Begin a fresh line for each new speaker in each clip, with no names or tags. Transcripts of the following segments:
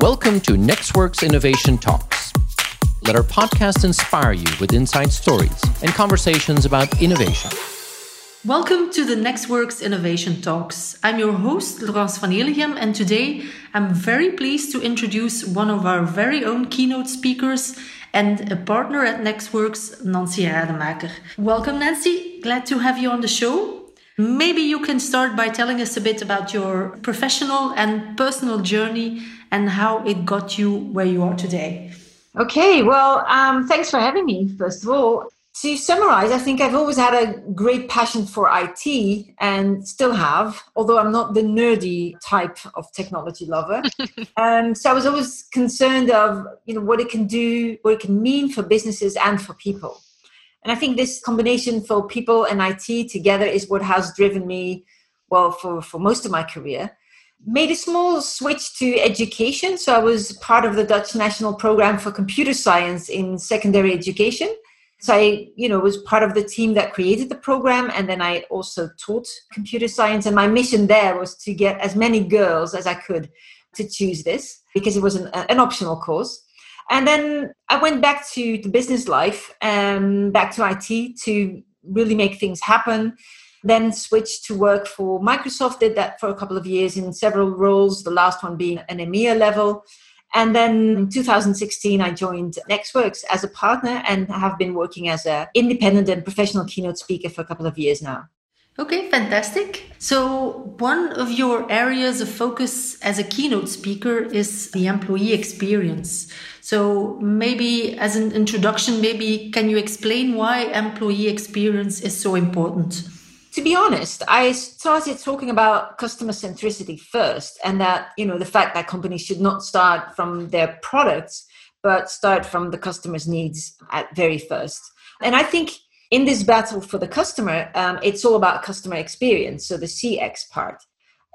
Welcome to nexxworks Innovation Talks. Let our podcast inspire you with inside stories and conversations about innovation.
Welcome to the nexxworks Innovation Talks. I'm your host, Laurence Van Elegem, and today I'm very pleased to introduce one of our very own keynote speakers and a partner at nexxworks, Nancy Rademaker. Welcome, Nancy. Glad to have you on the show. Maybe you can start by telling us a bit about your professional and personal journey and how it got you where you are today.
Okay, well, um, thanks for having me, first of all. To summarize, I think I've always had a great passion for IT and still have, although I'm not the nerdy type of technology lover. um, so I was always concerned of you know what it can do, what it can mean for businesses and for people. And I think this combination for people and IT together is what has driven me, well, for, for most of my career. Made a small switch to education. So I was part of the Dutch National Program for Computer Science in secondary education so I, you know, was part of the team that created the program, and then I also taught computer science. And my mission there was to get as many girls as I could to choose this because it was an, an optional course. And then I went back to the business life and back to IT to really make things happen. Then switched to work for Microsoft. Did that for a couple of years in several roles. The last one being an EMEA level and then in 2016, I joined nexxworks as a partner and have been working as an independent and professional keynote speaker for a couple of years now.
Okay, fantastic. So, one of your areas of focus as a keynote speaker is the employee experience. So, maybe as an introduction, maybe can you explain why employee experience is so important?
To be honest, I started talking about customer centricity first, and that you know the fact that companies should not start from their products, but start from the customer's needs at very first. And I think in this battle for the customer, um, it's all about customer experience, so the CX part.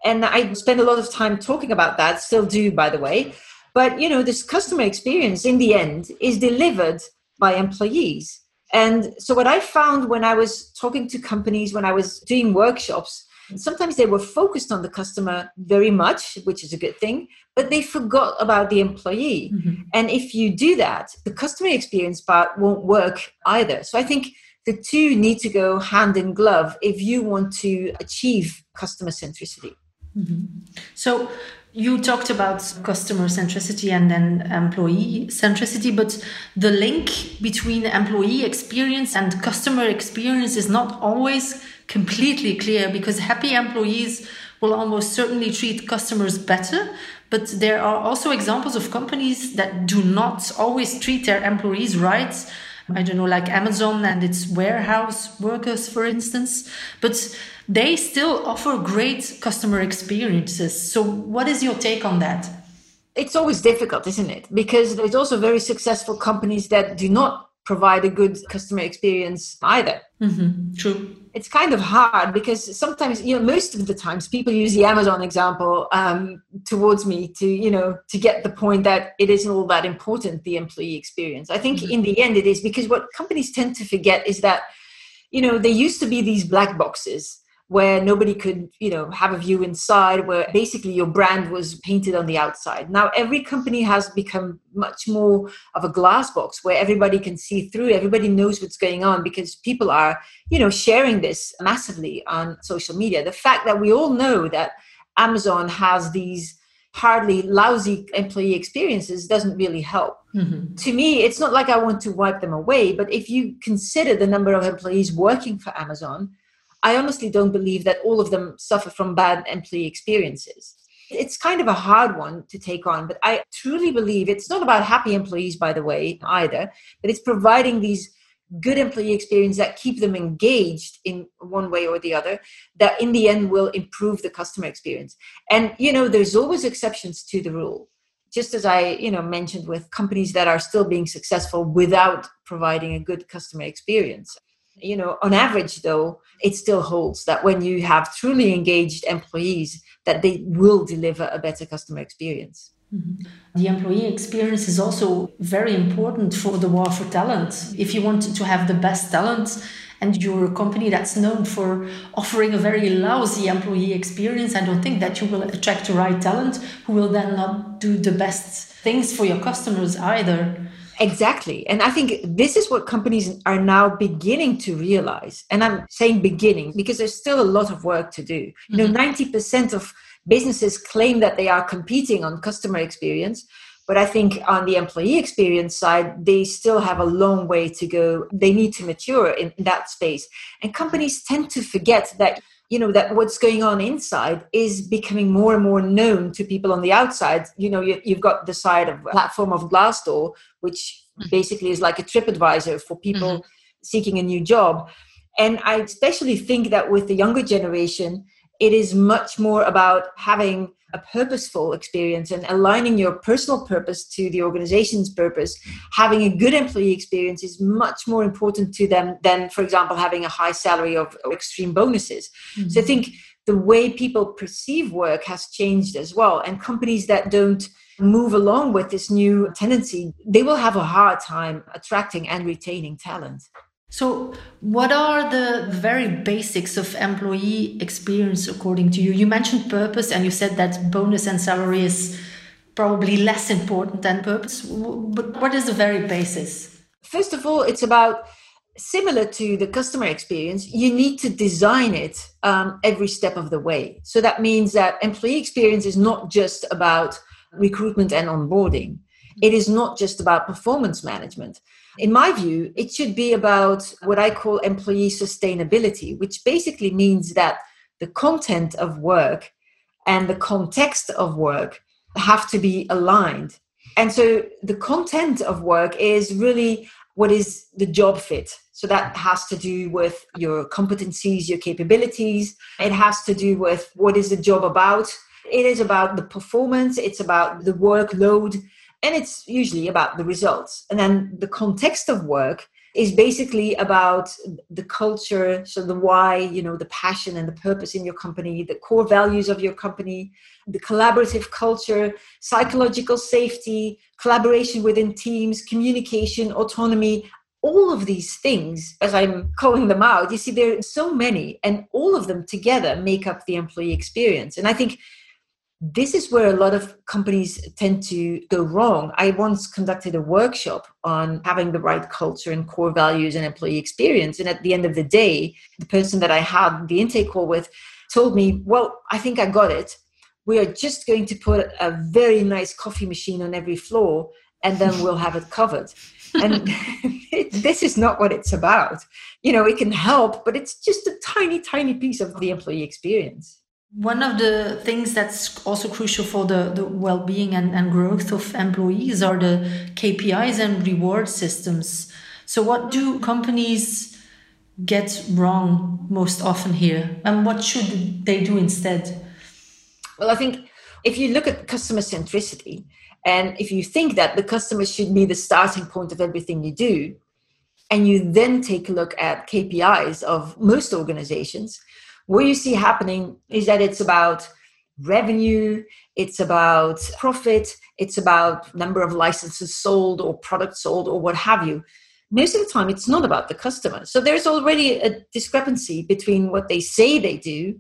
And I spend a lot of time talking about that, still do, by the way. But you know, this customer experience in the end is delivered by employees and so, what I found when I was talking to companies, when I was doing workshops, sometimes they were focused on the customer very much, which is a good thing, but they forgot about the employee. Mm-hmm. And if you do that, the customer experience part won't work either. So, I think the two need to go hand in glove if you want to achieve customer centricity.
Mm-hmm. So, you talked about customer centricity and then employee centricity, but the link between employee experience and customer experience is not always completely clear because happy employees will almost certainly treat customers better. But there are also examples of companies that do not always treat their employees right. I don't know, like Amazon and its warehouse workers, for instance. But they still offer great customer experiences. So, what is your take on that?
It's always difficult, isn't it? Because there's also very successful companies that do not provide a good customer experience either.
Mm-hmm. True.
It's kind of hard because sometimes, you know, most of the times people use the Amazon example um, towards me to, you know, to get the point that it isn't all that important, the employee experience. I think mm-hmm. in the end it is because what companies tend to forget is that, you know, there used to be these black boxes where nobody could you know have a view inside where basically your brand was painted on the outside now every company has become much more of a glass box where everybody can see through everybody knows what's going on because people are you know sharing this massively on social media the fact that we all know that amazon has these hardly lousy employee experiences doesn't really help. Mm-hmm. To me, it's not like I want to wipe them away, but if you consider the number of employees working for Amazon, I honestly don't believe that all of them suffer from bad employee experiences. It's kind of a hard one to take on, but I truly believe it's not about happy employees, by the way, either, but it's providing these good employee experience that keep them engaged in one way or the other that in the end will improve the customer experience. And you know there's always exceptions to the rule. Just as i you know mentioned with companies that are still being successful without providing a good customer experience you know on average though it still holds that when you have truly engaged employees that they will deliver a better customer experience
mm-hmm. the employee experience is also very important for the war for talent if you want to have the best talent and you're a company that's known for offering a very lousy employee experience, I don't think that you will attract the right talent who will then not do the best things for your customers either.
Exactly. And I think this is what companies are now beginning to realize. And I'm saying beginning because there's still a lot of work to do. You know, 90% mm-hmm. of businesses claim that they are competing on customer experience. But I think on the employee experience side, they still have a long way to go. They need to mature in that space. And companies tend to forget that you know that what's going on inside is becoming more and more known to people on the outside you know you, have got the side of platform of glassdoor which mm-hmm. basically is like a trip advisor for people mm-hmm. seeking a new job and i especially think that with the younger generation it is much more about having a purposeful experience and aligning your personal purpose to the organization's purpose, having a good employee experience is much more important to them than, for example, having a high salary of extreme bonuses. Mm-hmm. So I think the way people perceive work has changed as well. And companies that don't move along with this new tendency, they will have a hard time attracting and retaining talent.
So, what are the very basics of employee experience according to you? You mentioned purpose and you said that bonus and salary is probably less important than purpose. But what is the very basis?
First of all, it's about similar to the customer experience, you need to design it um, every step of the way. So that means that employee experience is not just about recruitment and onboarding, it is not just about performance management in my view, it should be about what I call employee sustainability, which basically means that the content of work and the context of work have to be aligned. And so the content of work is really what is the job fit. So that has to do with your competencies, your capabilities. It has to do with what is the job about. It is about the performance, it's about the workload, and it's usually about the results. And then the context of work is basically about the culture so the why you know the passion and the purpose in your company the core values of your company the collaborative culture psychological safety collaboration within teams communication autonomy all of these things as i'm calling them out you see there are so many and all of them together make up the employee experience. And i think this is where a lot of companies tend to go wrong. I once conducted a workshop on having the right culture and core values and employee experience. And at the end of the day, the person that I had the intake call with told me, Well, I think I got it. We are just going to put a very nice coffee machine on every floor and then we'll have it covered. and this is not what it's about. You know, it can help, but it's just a tiny, tiny piece of the employee experience.
One of the things that's also crucial for the, the well being and, and growth of employees are the KPIs and reward systems. So, what do companies get wrong most often here? And what should they do instead?
Well, I think if you look at customer centricity, and if you think that the customer should be the starting point of everything you do, and you then take a look at KPIs of most organizations, what you see happening is that it's about revenue, it's about profit, it's about number of licenses sold or products sold or what have you. Most of the time, it's not about the customer. So there's already a discrepancy between what they say they do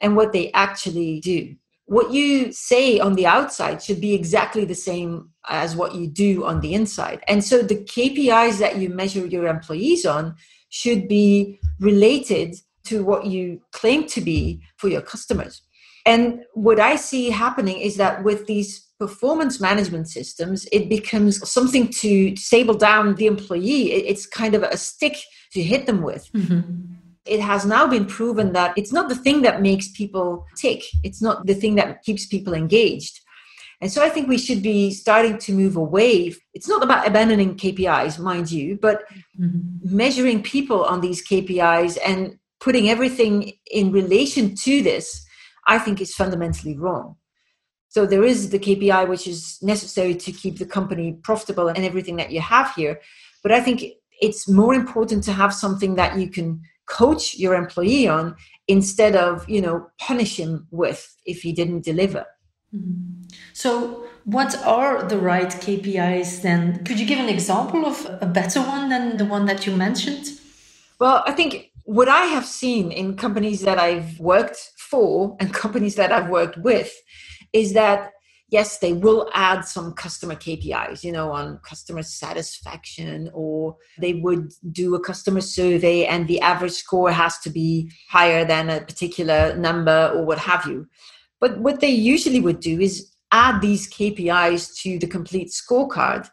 and what they actually do. What you say on the outside should be exactly the same as what you do on the inside. And so the KPIs that you measure your employees on should be related to what you claim to be for your customers. And what I see happening is that with these performance management systems, it becomes something to sable down the employee. It's kind of a stick to hit them with. Mm-hmm. It has now been proven that it's not the thing that makes people tick, it's not the thing that keeps people engaged. And so I think we should be starting to move away. It's not about abandoning KPIs, mind you, but mm-hmm. measuring people on these KPIs and putting everything in relation to this, I think is fundamentally wrong. So there is the KPI, which is necessary to keep the company profitable and everything that you have here. But I think it's more important to have something that you can coach your employee on instead of, you know, punish him with if he didn't deliver.
Mm-hmm. So, what are the right KPIs then? Could you give an example of a better one than the one that you mentioned?
Well, I think what I have seen in companies that I've worked for and companies that I've worked with is that yes, they will add some customer KPIs, you know, on customer satisfaction, or they would do a customer survey and the average score has to be higher than a particular number or what have you. But what they usually would do is add these KPIs to the complete scorecard.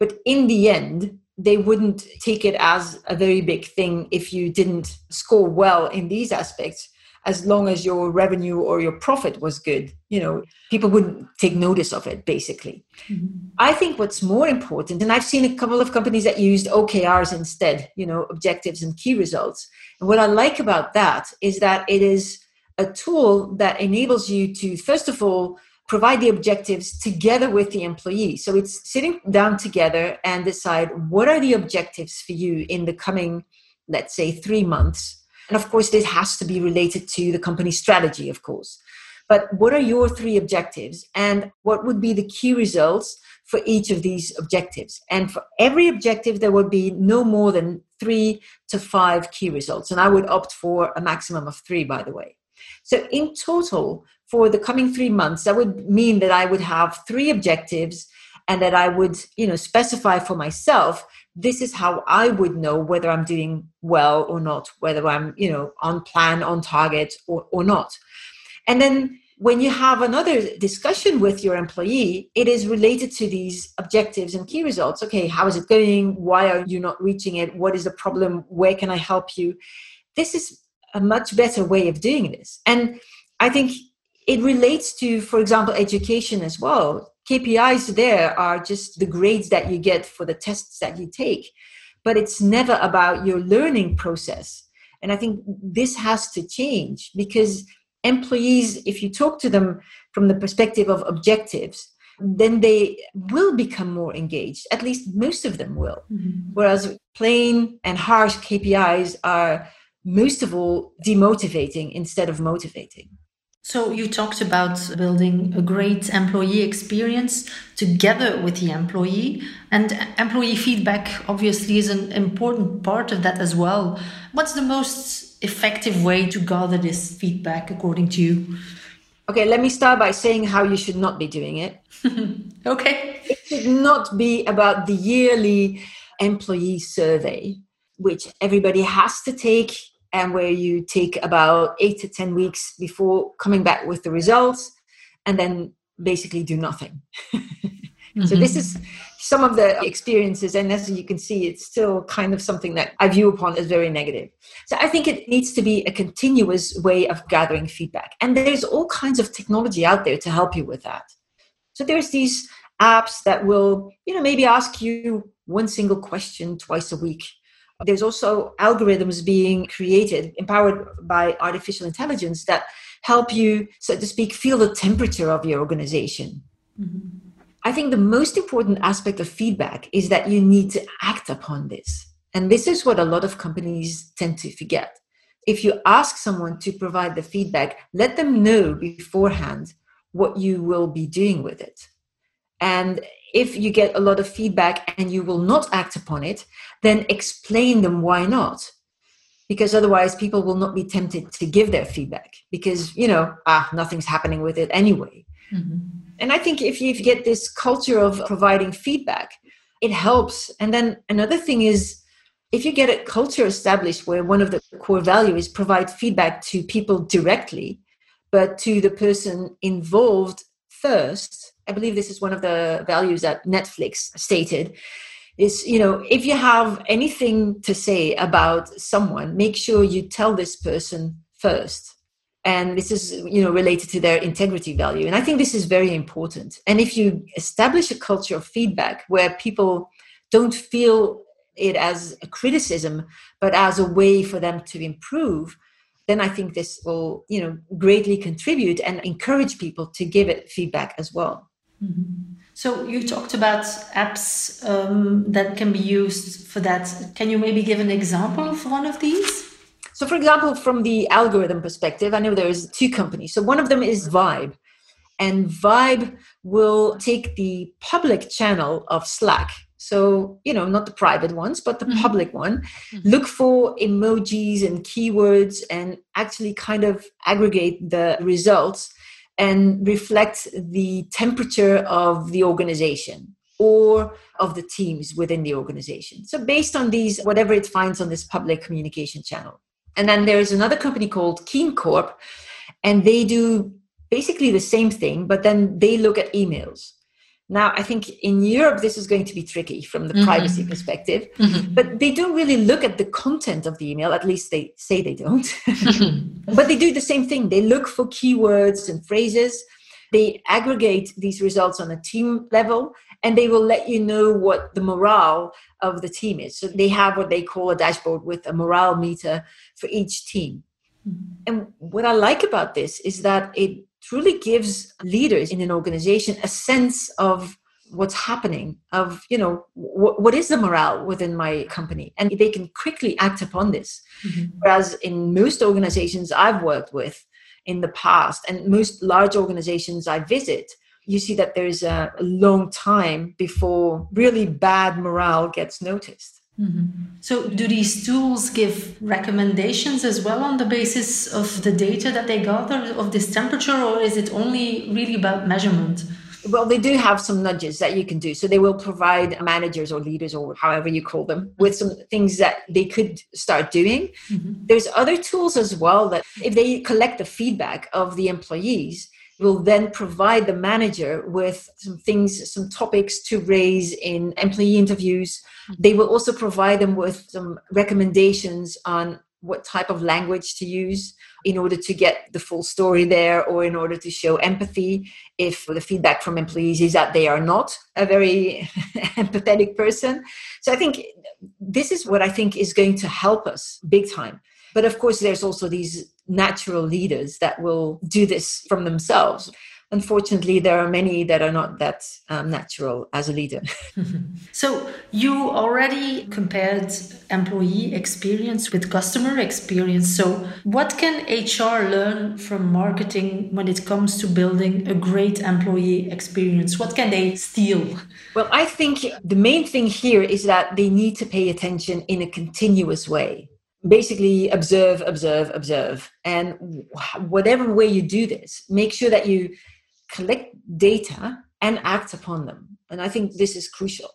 But in the end, they wouldn't take it as a very big thing if you didn't score well in these aspects as long as your revenue or your profit was good you know people wouldn't take notice of it basically mm-hmm. i think what's more important and i've seen a couple of companies that used okrs instead you know objectives and key results and what i like about that is that it is a tool that enables you to first of all provide the objectives together with the employee so it's sitting down together and decide what are the objectives for you in the coming let's say 3 months and of course, this has to be related to the company strategy, of course. But what are your three objectives? And what would be the key results for each of these objectives? And for every objective, there would be no more than three to five key results. And I would opt for a maximum of three, by the way. So, in total, for the coming three months, that would mean that I would have three objectives and that I would, you know, specify for myself this is how I would know whether I'm doing well or not, whether I'm, you know, on plan, on target or, or not. And then when you have another discussion with your employee, it is related to these objectives and key results. Okay, how is it going? Why are you not reaching it? What is the problem? Where can I help you? This is a much better way of doing this. And I think it relates to, for example, education as well. KPIs there are just the grades that you get for the tests that you take, but it's never about your learning process. And I think this has to change because employees, if you talk to them from the perspective of objectives, then they will become more engaged. At least most of them will. Mm-hmm. Whereas plain and harsh KPIs are most of all demotivating instead of motivating.
So, you talked about building a great employee experience together with the employee, and employee feedback obviously is an important part of that as well. What's the most effective way to gather this feedback according to you?
Okay, let me start by saying how you should not be doing it.
okay.
It should not be about the yearly employee survey, which everybody has to take and where you take about eight to 10 weeks before coming back with the results and then basically do nothing. mm-hmm. So, this is some of the experiences. And as you can see, it's still kind of something that I view upon as very negative. So, I think it needs to be a continuous way of gathering feedback. And there's all kinds of technology out there to help you with that. So, there's these apps that will, you know, maybe ask you one single question twice a week there's also algorithms being created, empowered by artificial intelligence, that help you, so to speak, feel the temperature of your organization. Mm-hmm. I think the most important aspect of feedback is that you need to act upon this. And this is what a lot of companies tend to forget. If you ask someone to provide the feedback, let them know beforehand what you will be doing with it. And if you get a lot of feedback and you will not act upon it, then explain them why not. Because otherwise, people will not be tempted to give their feedback because, you know, ah, nothing's happening with it anyway. Mm-hmm. And I think if you get this culture of providing feedback, it helps. And then another thing is if you get a culture established where one of the core values is provide feedback to people directly, but to the person involved first, I believe this is one of the values that Netflix stated is you know if you have anything to say about someone make sure you tell this person first. And this is you know related to their integrity value. And i think this is very important. And if you establish a culture of feedback where people don't feel it as a criticism but as a way for them to improve then i think this will you know greatly contribute and encourage people to give it feedback as well
Mm-hmm. So you talked about apps um, that can be used for that. Can you maybe give an example of one of these?
So, for example, from the algorithm perspective, I know there's two companies. So one of them is Vibe, and Vibe will take the public channel of Slack. so you know not the private ones but the
Mhm.
public one
Mhm.
look for emojis and keywords and actually kind of aggregate the results and reflect the temperature of the organization or of the teams within the organization. So based on these whatever it finds on this public communication channel. And then there's another company called KeenCorp and they do basically the same thing but then they look at emails now i think in europe this is going to be tricky from the
Mhm.
privacy perspective
Mhm.
but they don't really look at the content of the email. At least they say they don't. But they do the same thing. They look for keywords and phrases. They aggregate these results on a team level and they will let you know what the morale of the team is. So they have what they call a dashboard with a morale meter for each team. And what i like about this is that it truly gives leaders in an organization a sense of what's happening of you know wh- what is the morale within my company? And they can quickly act upon this.
Mhm.
whereas in most organizations i've worked with in the past and most large organizations i visit you see that there's a long time before really bad morale gets noticed
Mhm. So, do these tools give recommendations as well on the basis of the data that they gather of this temperature, or is it only really about measurement?
Well, they do have some nudges that you can do. So they will provide managers or leaders or however you call them with some things that they could start doing.
Mhm.
There's other tools as well that if they collect the feedback of the employees, will then provide the manager with some things, some topics to raise in employee interviews. Mm-hmm. They will also provide them with some recommendations on what type of language to use in order to get the full story there or in order to show empathy if the feedback from employees is that they are not a very empathetic person. So I think this is what I think is going to help us big time. But of course, there's also these natural leaders that will do this from themselves. Unfortunately, there are many that are not that um, natural as a leader.
So, you already compared employee experience with customer experience. So, what can HR learn from marketing when it comes to building a great employee experience? What can they steal?
Well, I think the main thing here is that they need to pay attention in a continuous way. Basically, observe, observe, observe. And whatever way you do this, make sure that you collect data and act upon them. And I think this is crucial.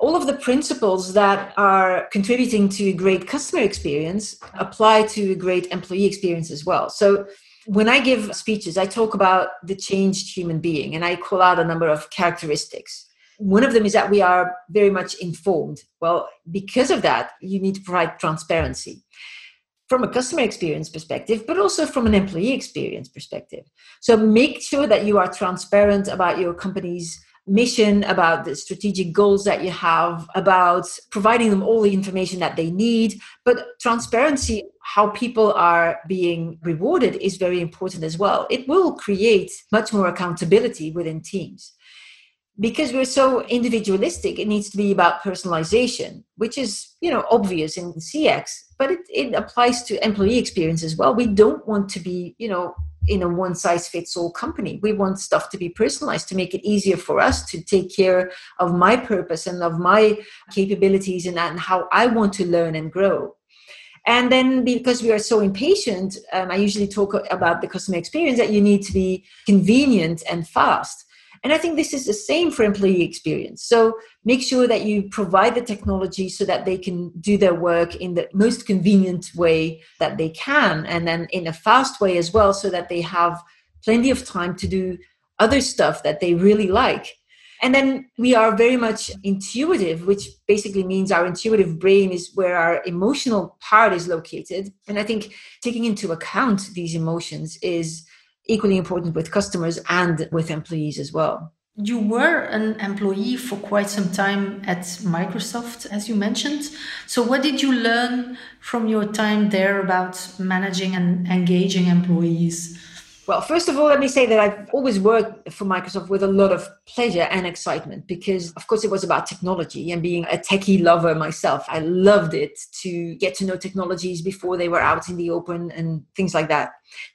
All of the principles that are contributing to a great customer experience apply to a great employee experience as well. So, when I give speeches, I talk about the changed human being and I call out a number of characteristics. One of them is that we are very much informed. Well, because of that, you need to provide transparency from a customer experience perspective, but also from an employee experience perspective. So make sure that you are transparent about your company's mission, about the strategic goals that you have, about providing them all the information that they need. But transparency, how people are being rewarded, is very important as well. It will create much more accountability within teams. Because we're so individualistic, it needs to be about personalization, which is, you know, obvious in CX, but it, it applies to employee experience as well. We don't want to be, you know, in a one size fits all company. We want stuff to be personalized to make it easier for us to take care of my purpose and of my capabilities and, and how I want to learn and grow. And then because we are so impatient, um, I usually talk about the customer experience that you need to be convenient and fast. And I think this is the same for employee experience. So make sure that you provide the technology so that they can do their work in the most convenient way that they can, and then in a fast way as well, so that they have plenty of time to do other stuff that they really like. And then we are very much intuitive, which basically means our intuitive brain is where our emotional part is located. And I think taking into account these emotions is equally important with customers and with employees as well.
You were an employee for quite some time at Microsoft, as you mentioned. So, what did you learn from your time there about managing and engaging employees?
Well, first of all, let me say that I've always worked for Microsoft with a lot of pleasure and excitement because, of course, it was about technology and being a techie lover myself. I loved it to get to know technologies before they were out in the open and things like that.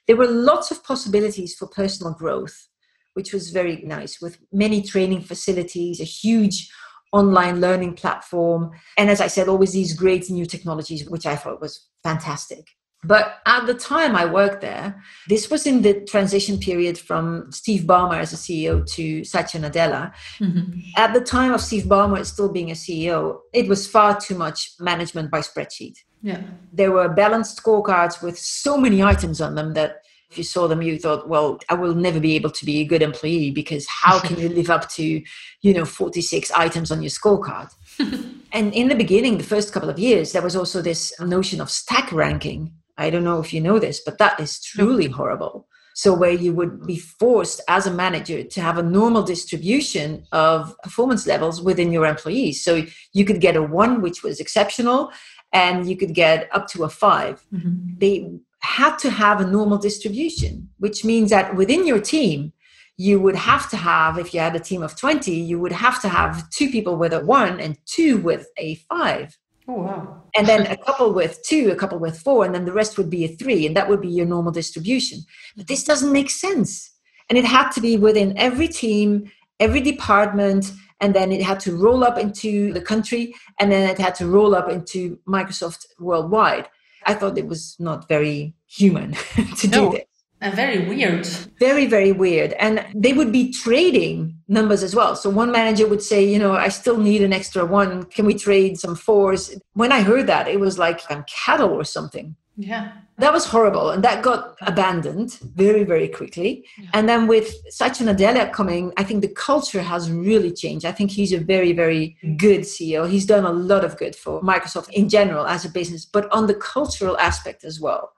There were lots of possibilities for personal growth, which was very nice with many training facilities, a huge online learning platform. And as I said, always these great new technologies, which I thought was fantastic. But at the time I worked there, this was in the transition period from Steve Ballmer as a CEO to Satya Nadella. Mm-hmm. At the time of Steve Ballmer still being a CEO, it was far too much management by spreadsheet.
Yeah.
There were balanced scorecards with so many items on them that if you saw them, you thought, well, I will never be able to be a good employee because how can you live up to, you know, 46 items on your scorecard? and in the beginning, the first couple of years, there was also this notion of stack ranking I don't know if you know this, but that is truly horrible. So, where you would be forced as a manager to have a normal distribution of performance levels within your employees. So, you could get a one, which was exceptional, and you could get up to a 5 mm-hmm. They had to have a normal distribution, which means that within your team, you would have to have, if you had a team of 20, you would have to have two people with a one and two with a five.
Oh, wow.
And then a couple with two, a couple with four, and then the rest would be a three, and that would be your normal distribution. But this doesn't make sense. And it had to be within every team, every department, and then it had to roll up into the country, and then it had to roll up into Microsoft worldwide. I thought it was not very human to no. do this.
And very weird.
Very, very weird. And they would be trading numbers as well. So one manager would say, you know, I still need an extra one. Can we trade some fours? When I heard that, it was like I'm cattle or something.
Yeah.
That was horrible. And that got abandoned very, very quickly. Yeah. And then with Satya Nadella coming, I think the culture has really changed. I think he's a very, very good CEO. He's done a lot of good for Microsoft in general as a business, but on the cultural aspect as well.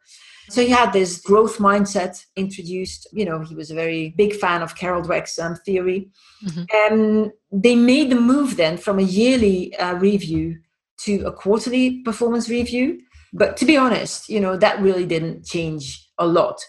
So he had this growth mindset introduced. You know, he was a very big fan of Carol Dweck's um, theory. Mm-hmm. And they made the move then from a yearly uh, review to a quarterly performance review. But to be honest, you know, that really didn't change a lot.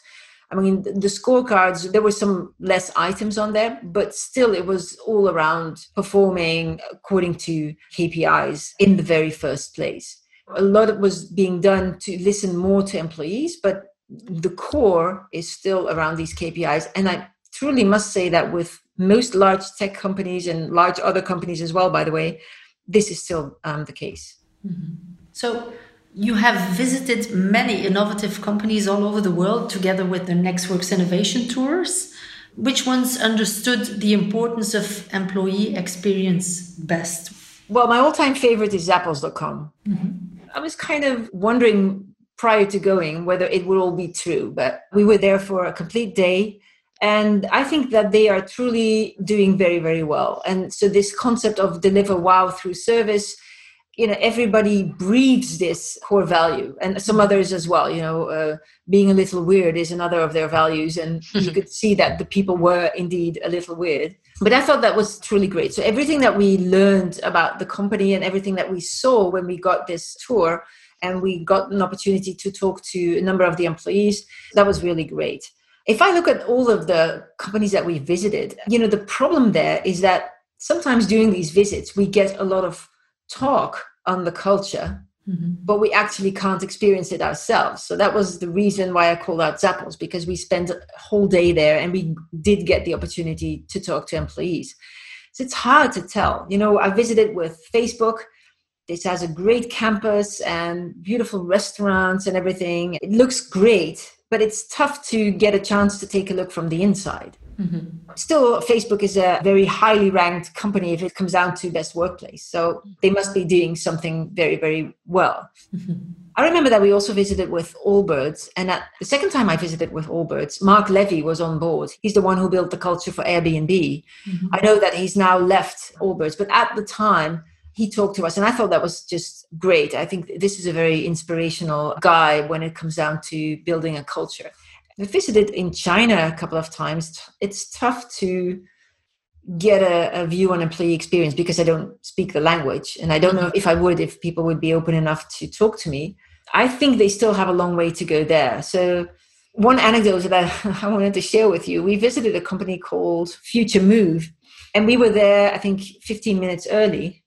I mean, the scorecards, there were some less items on there, but still it was all around performing according to KPIs in the very first place a lot was being done to listen more to employees, but the core is still around these KPIs. And I truly must say that with most large tech companies and large other companies as well, by the way, this is still um, the case.
Mm-hmm. So you have visited many innovative companies all over the world together with the nexxworks Innovation Tours. Which ones understood the importance of employee experience best?
Well, my all time favorite is Zappos.com. Mm-hmm. I was kind of wondering prior to going whether it would all be true, but we were there for a complete day. And I think that they are truly doing very, very well. And so, this concept of deliver wow through service, you know, everybody breathes this core value, and some others as well. You know, uh, being a little weird is another of their values. And you could see that the people were indeed a little weird but I thought that was truly great. So everything that we learned about the company and everything that we saw when we got this tour and we got an opportunity to talk to a number of the employees, that was really great. If I look at all of the companies that we visited, you know, the problem there is that sometimes during these visits, we get a lot of talk on the culture Mm-hmm. But we actually can't experience it ourselves. So that was the reason why I called out Zappos because we spent a whole day there and we did get the opportunity to talk to employees. So it's hard to tell. You know, I visited with Facebook. This has a great campus and beautiful restaurants and everything. It looks great, but it's tough to get a chance to take a look from the inside. Mm-hmm. Still, Facebook is a very highly ranked company if it comes down to best workplace. So they must be doing something very, very well. Mm-hmm. I remember that we also visited with Allbirds. And at the second time I visited with Allbirds, Mark Levy was on board. He's the one who built the culture for Airbnb. Mm-hmm. I know that he's now left Allbirds, but at the time, he talked to us and i thought that was just great i think this is a very inspirational guy when it comes down to building a culture I visited in China a couple of times. It's tough to get a, a, view on employee experience because I don't speak the language. And I don't know if I would, if people would be open enough to talk to me. I think they still have a long way to go there. So, one anecdote that I wanted to share with you we visited a company called Future Move, and we were there, I think, 15 minutes early.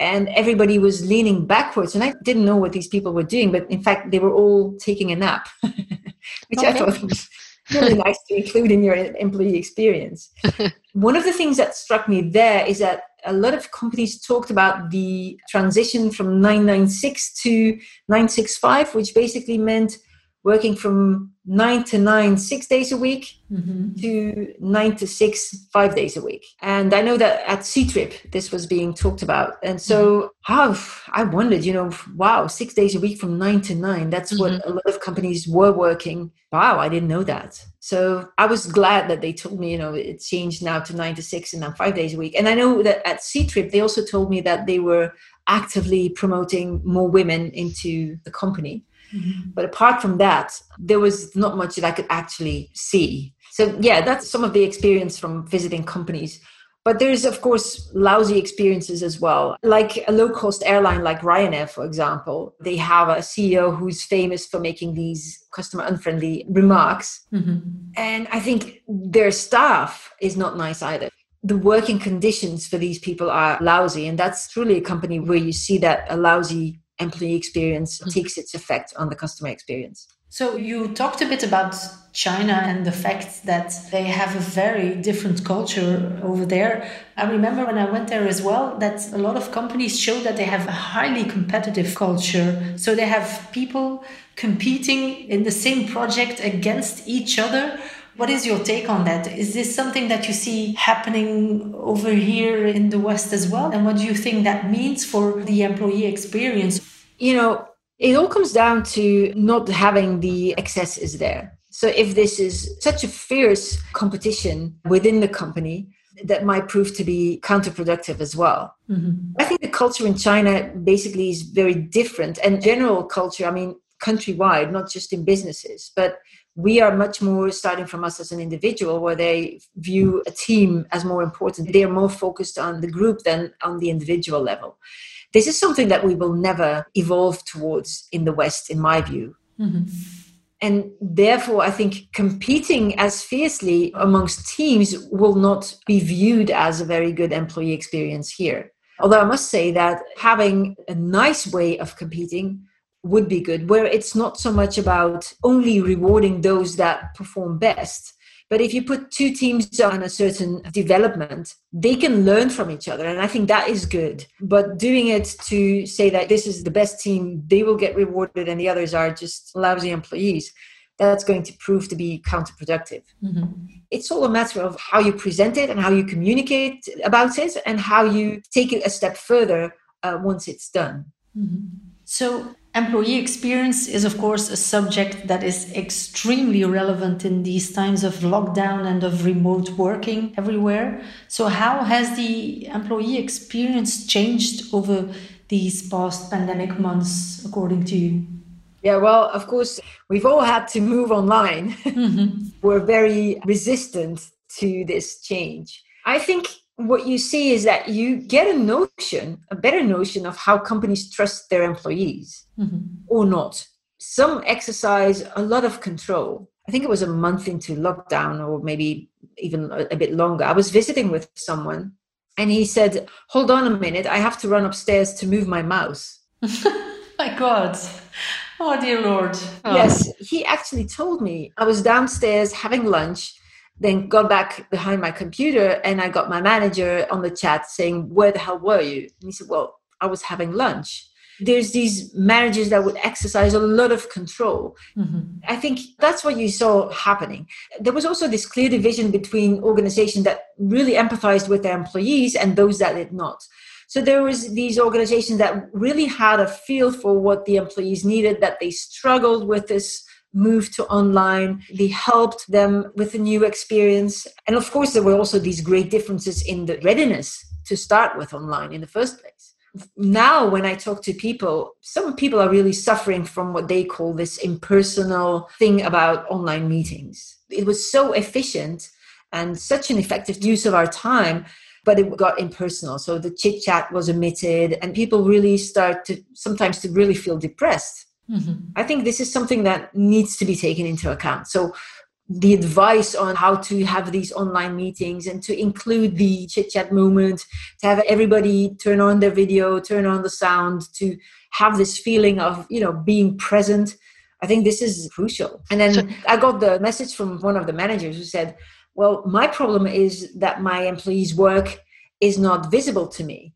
And everybody was leaning backwards, and I didn't know what these people were doing, but in fact, they were all taking a nap. which okay. I thought was really nice to include in your employee experience. One of the things that struck me there is that a lot of companies talked about the transition from 996 to 965, which basically meant working from nine to nine, six days a week mm-hmm. to nine to six, five days a week. And I know that at Ctrip this was being talked about. And so mm-hmm. I wondered, you know, wow, six days a week from nine to nine, that's mm-hmm. what a lot of companies were working. Wow, I didn't know that. So I was glad that they told me, you know, it changed now to nine to six and then five days a week. And I know that at Ctrip they also told me that they were actively promoting more women into the company. Mm-hmm. But apart from that, there was not much that I could actually see. So, yeah, that's some of the experience from visiting companies. But there's, of course, lousy experiences as well. Like a low cost airline like Ryanair, for example, they have a CEO who's famous for making these customer unfriendly remarks. Mm-hmm. And I think their staff is not nice either the working conditions for these people are lousy and that's truly a company where you see that a lousy employee experience mm-hmm. takes its effect on the customer experience.
So you talked a bit about China and the fact that they have a very different culture over there. I remember when I went there as well that a lot of companies show that they have a highly competitive culture. So they have people competing in the same project against each other. What is your take on that? Is this something that you see happening over here in the West as well? And what do you think that means for the employee experience?
You know, it all comes down to not having the excesses there. So if this is such a fierce competition within the company, that might prove to be counterproductive as well. Mm-hmm. I think the culture in China basically is very different, and general culture, I mean, countrywide, not just in businesses, but we are much more starting from us as an individual where they view a team as more important. They are more focused on the group than on the individual level. This is something that we will never evolve towards in the west in my view. Mm-hmm. and therefore i think competing as fiercely amongst teams will not be viewed as a very good employee experience here. Although i must say that having a nice way of competing would be good, where it's not so much about only rewarding those that perform best. But if you put two teams on a certain development, they can learn from each other. And I think that is good. But doing it to say that this is the best team, they will get rewarded and the others are just lousy employees, that's going to prove to be counterproductive. Mm-hmm. It's all a matter of how you present it and how you communicate about it and how you take it a step further uh, once it's done.
Mm-hmm. So, Employee experience is, of course, a subject that is extremely relevant in these times of lockdown and of remote working everywhere. So, how has the employee experience changed over these past pandemic months, according to you?
Yeah, well, of course, we've all had to move online. Mm-hmm. We're very resistant to this change. I think what you see is that you get a notion, a better notion of how companies trust their employees mm-hmm. or not. Some exercise a lot of control. I think it was a month into lockdown or maybe even a, a bit longer. I was visiting with someone and he said, Hold on a minute, I have to run upstairs to move my mouse.
my God. Oh, dear Lord. Oh.
Yes, he actually told me I was downstairs having lunch then got back behind my computer and I got my manager on the chat saying, Where the hell were you? And he said, Well, I was having lunch. There's these managers that would exercise a lot of control. Mm-hmm. I think that's what you saw happening. There was also this clear division between organizations that really empathized with their employees and those that did not. So there was these organizations that really had a feel for what the employees needed, that they struggled with this moved to online. They helped them with a new experience. And of course, there were also these great differences in the readiness to start with online in the first place. Now, when I talk to people, some people are really suffering from what they call this impersonal thing about online meetings. It was so efficient and such an effective use of our time but it got impersonal so the chit chat was omitted and people really start to sometimes to really feel depressed Mm-hmm. I think this is something that needs to be taken into account. So, the advice on how to have these online meetings and to include the chit chat moment, to have everybody turn on their video, turn on the sound, to have this feeling of you know being present. I think this is crucial. And then so, I got the message from one of the managers who said, "Well, my problem is that my employees work." is not visible to me.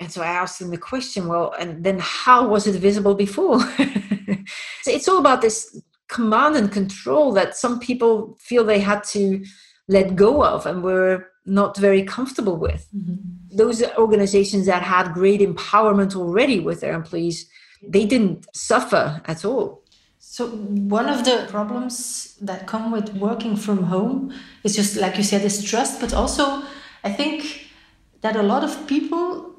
And so I asked them the question, well, and then how was it visible before? so it's all about this command and control that some people feel they had to let go of and were not very comfortable with. Mm-hmm. Those organizations that had great empowerment already with their employees, they didn't suffer at all.
So one of the problems that come with working from home is just like you said, is trust, but also I think that a lot of people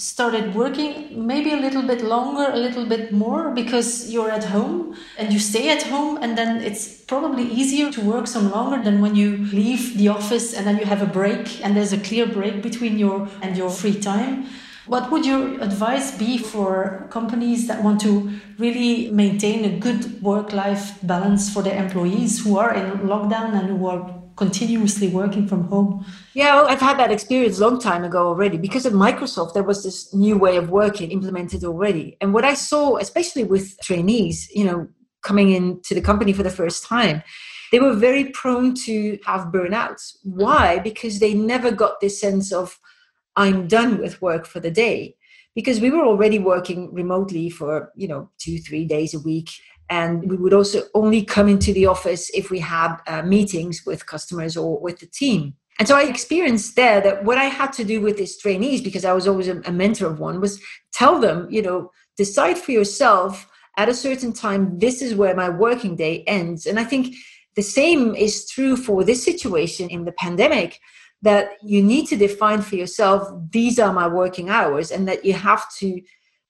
started working maybe a little bit longer, a little bit more because you're at home and you stay at home, and then it's probably easier to work some longer than when you leave the office and then you have a break and there's a clear break between your and your free time. What would your advice be for companies that want to really maintain a good work life balance for their employees who are in lockdown and who are continuously working from home?
Yeah, well, I've had that experience a long time ago already. Because of Microsoft, there was this new way of working implemented already. And what I saw, especially with trainees, you know, coming into the company for the first time, they were very prone to have burnouts. Why? Because they never got this sense of, I'm done with work for the day because we were already working remotely for you know two three days a week and we would also only come into the office if we had uh, meetings with customers or with the team. And so i experienced there that what i had to do with these trainees because i was always a, a mentor of one was tell them you know decide for yourself at a certain time this is where my working day ends. And i think the same is true for this situation in the pandemic that you need to define for yourself these are my working hours and that you have to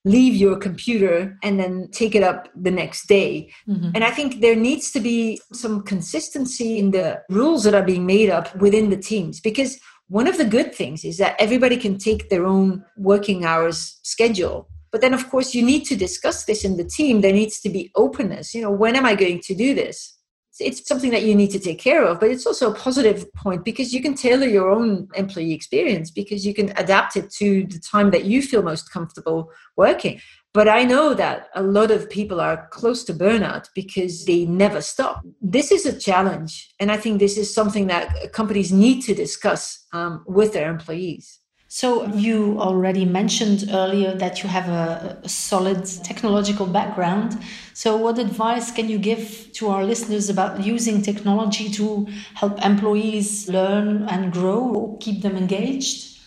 leave your computer and then take it up the next day. Mm-hmm. And I think there needs to be some consistency in the rules that are being made up within the teams because one of the good things is that everybody can take their own working hours schedule. But then, of course, you need to discuss this in the team. There needs to be openness. You know, when am I going to do this? It's something that you need to take care of but it's also a positive point because you can tailor your own employee experience because you can adapt it to the time that you feel most comfortable working. But i know that a lot of people are close to burnout because they never stop. This is a challenge and i think this is something that companies need to discuss um, with their employees
so, you already mentioned earlier that you have a, a, solid technological background. So, what advice can you give to our listeners about using technology to help employees learn and grow, or keep them engaged?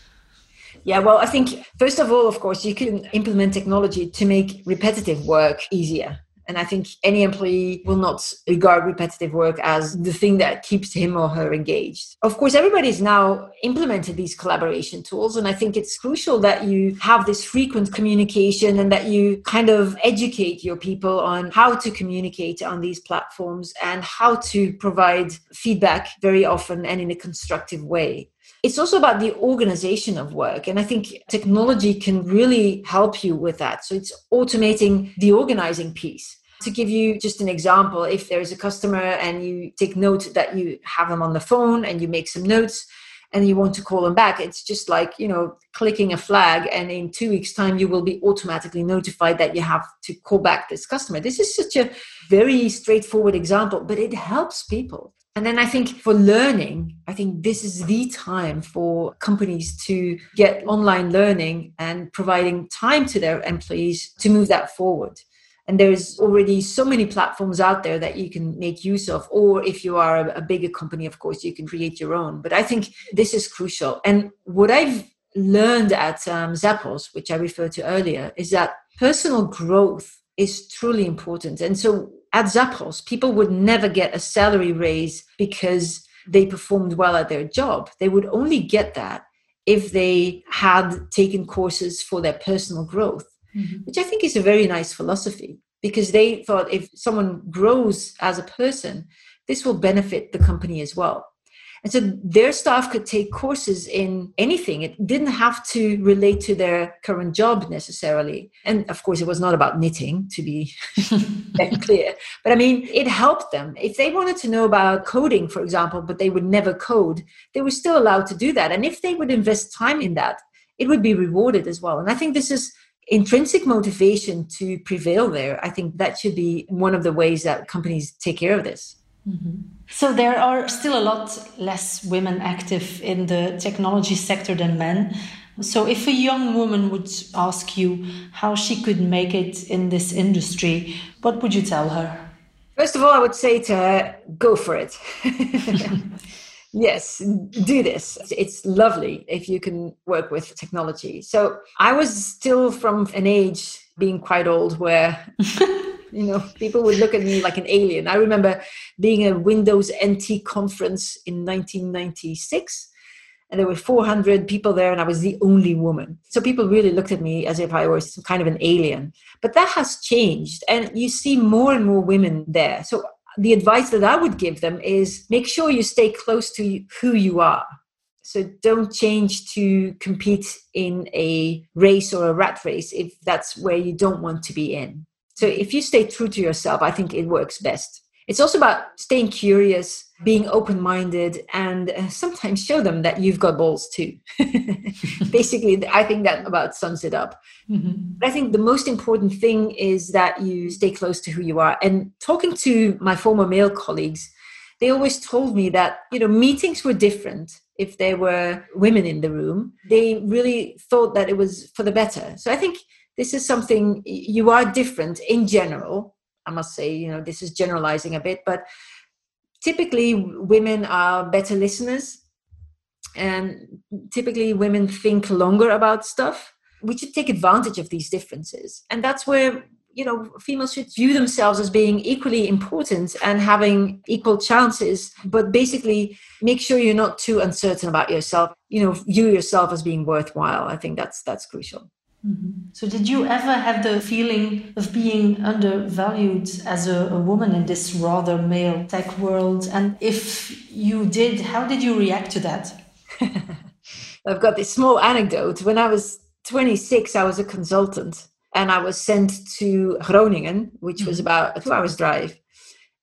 Yeah, well, I think first of all, of course, you can implement technology to make repetitive work easier. And I think any employee will not regard repetitive work as the thing that keeps him or her engaged. Of course, everybody's now implemented these collaboration tools. And I think it's crucial that you have this frequent communication and that you kind of educate your people on how to communicate on these platforms and how to provide feedback very often and in a constructive way it's also about the organization of work. And I think technology can really help you with that. So it's automating the organizing piece. To give you just an example, if there's a customer and you take note that you have them on the phone and you make some notes, and you want to call them back it's just like you know clicking a flag and in two weeks time you will be automatically notified that you have to call back this customer this is such a very straightforward example but it helps people and then I think for learning, I think this is the time for companies to get online learning and providing time to their employees to move that forward. And there's already so many platforms out there that you can make use of. Or if you are a, bigger company, of course, you can create your own. But I think this is crucial. And what I've learned at um, Zappos, which I referred to earlier, is that personal growth is truly important. And so at Zappos, people would never get a salary raise because they performed well at their job. They would only get that if they had taken courses for their personal growth, mm-hmm. which I think is a very nice philosophy because they thought if someone grows as a person, this will benefit the company as well. And so their staff could take courses in anything. It didn't have to relate to their current job necessarily. And of course, it was not about knitting, to be clear. But I mean, it helped them. If they wanted to know about coding, for example, but they would never code, they were still allowed to do that. And if they would invest time in that, it would be rewarded as well. And I think this is intrinsic motivation to prevail there. I think that should be one of the ways that companies take care of this.
Mm-hmm. So there are still a lot less women active in the technology sector than men. So if a young woman would ask you how she could make it in this industry, what would you tell her?
First of all, I would say to her, go for it. yes, do this. It's lovely if you can work with technology. So I was still from an age being quite old where you know people would look at me like an alien. I remember being at windows nt conference in 1996 and there were 400 people there and i was the only woman. So people really looked at me as if i was kind of an alien. But that has changed and you see more and more women there. So the advice that i would give them is make sure you stay close to who you are. So don't change to compete in a race or a rat race if that's where you don't want to be in so if you stay true to yourself, I think it works best. It's also about staying curious, being open minded, and uh, sometimes show them that you've got balls too. Basically, I think that about sums it up. Mm-hmm. But I think the most important thing is that you stay close to who you are. And talking to my former male colleagues, they always told me that you know meetings were different if there were women in the room. They really thought that it was for the better. So I think this is something you are different in general. I must say, you know, this is generalizing a bit, but typically women are better listeners and typically women think longer about stuff. We should take advantage of these differences. And that's where you know females should view themselves as being equally important and having equal chances but basically make sure you're not too uncertain about yourself you know view yourself as being worthwhile i think that's that's crucial
Mm-hmm. So, did you ever have the feeling of being undervalued as a, a, woman in this rather male tech world? And if you did, how did you react to that?
I've got this small anecdote. When I was 26, I was a consultant and I was sent to Groningen, which was mm-hmm. about a two hours drive.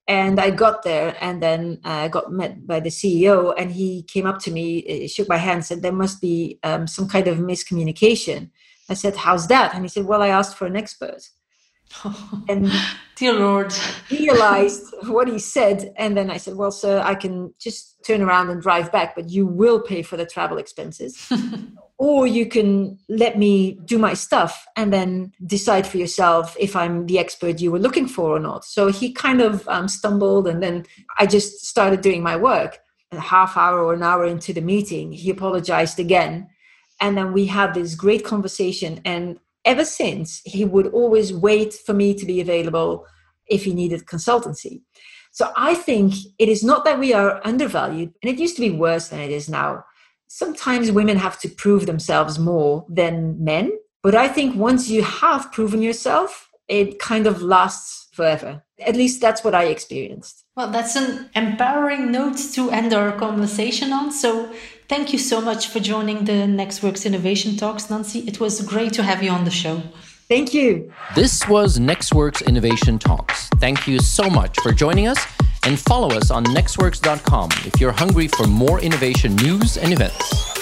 And I got there and then I got met by the CEO, and he came up to me, shook my hand, said, There must be um, some kind of miscommunication I said, How's that? And he said, Well, I asked for an expert.
and dear Lord,
realized what he said. And then I said, Well, sir, I can just turn around and drive back, but you will pay for the travel expenses. or you can let me do my stuff and then decide for yourself if I'm the expert you were looking for or not. So he kind of um, stumbled, and then I just started doing my work. A half hour or an hour into the meeting, he apologized again and then we had this great conversation. And ever since, he would always wait for me to be available if he needed consultancy. So I think it is not that we are undervalued, and it used to be worse than it is now. Sometimes women have to prove themselves more than men. But I think once you have proven yourself, it kind of lasts forever. At least that's what I experienced.
Well, that's an empowering note to end our conversation on. So Thank you so much for joining the nexxworks Innovation Talks, Nancy. It was great to have you on the show.
Thank you.
This was nexxworks Innovation Talks. Thank you so much for joining us and follow us on nexxworks.com if you're hungry for more innovation news and events.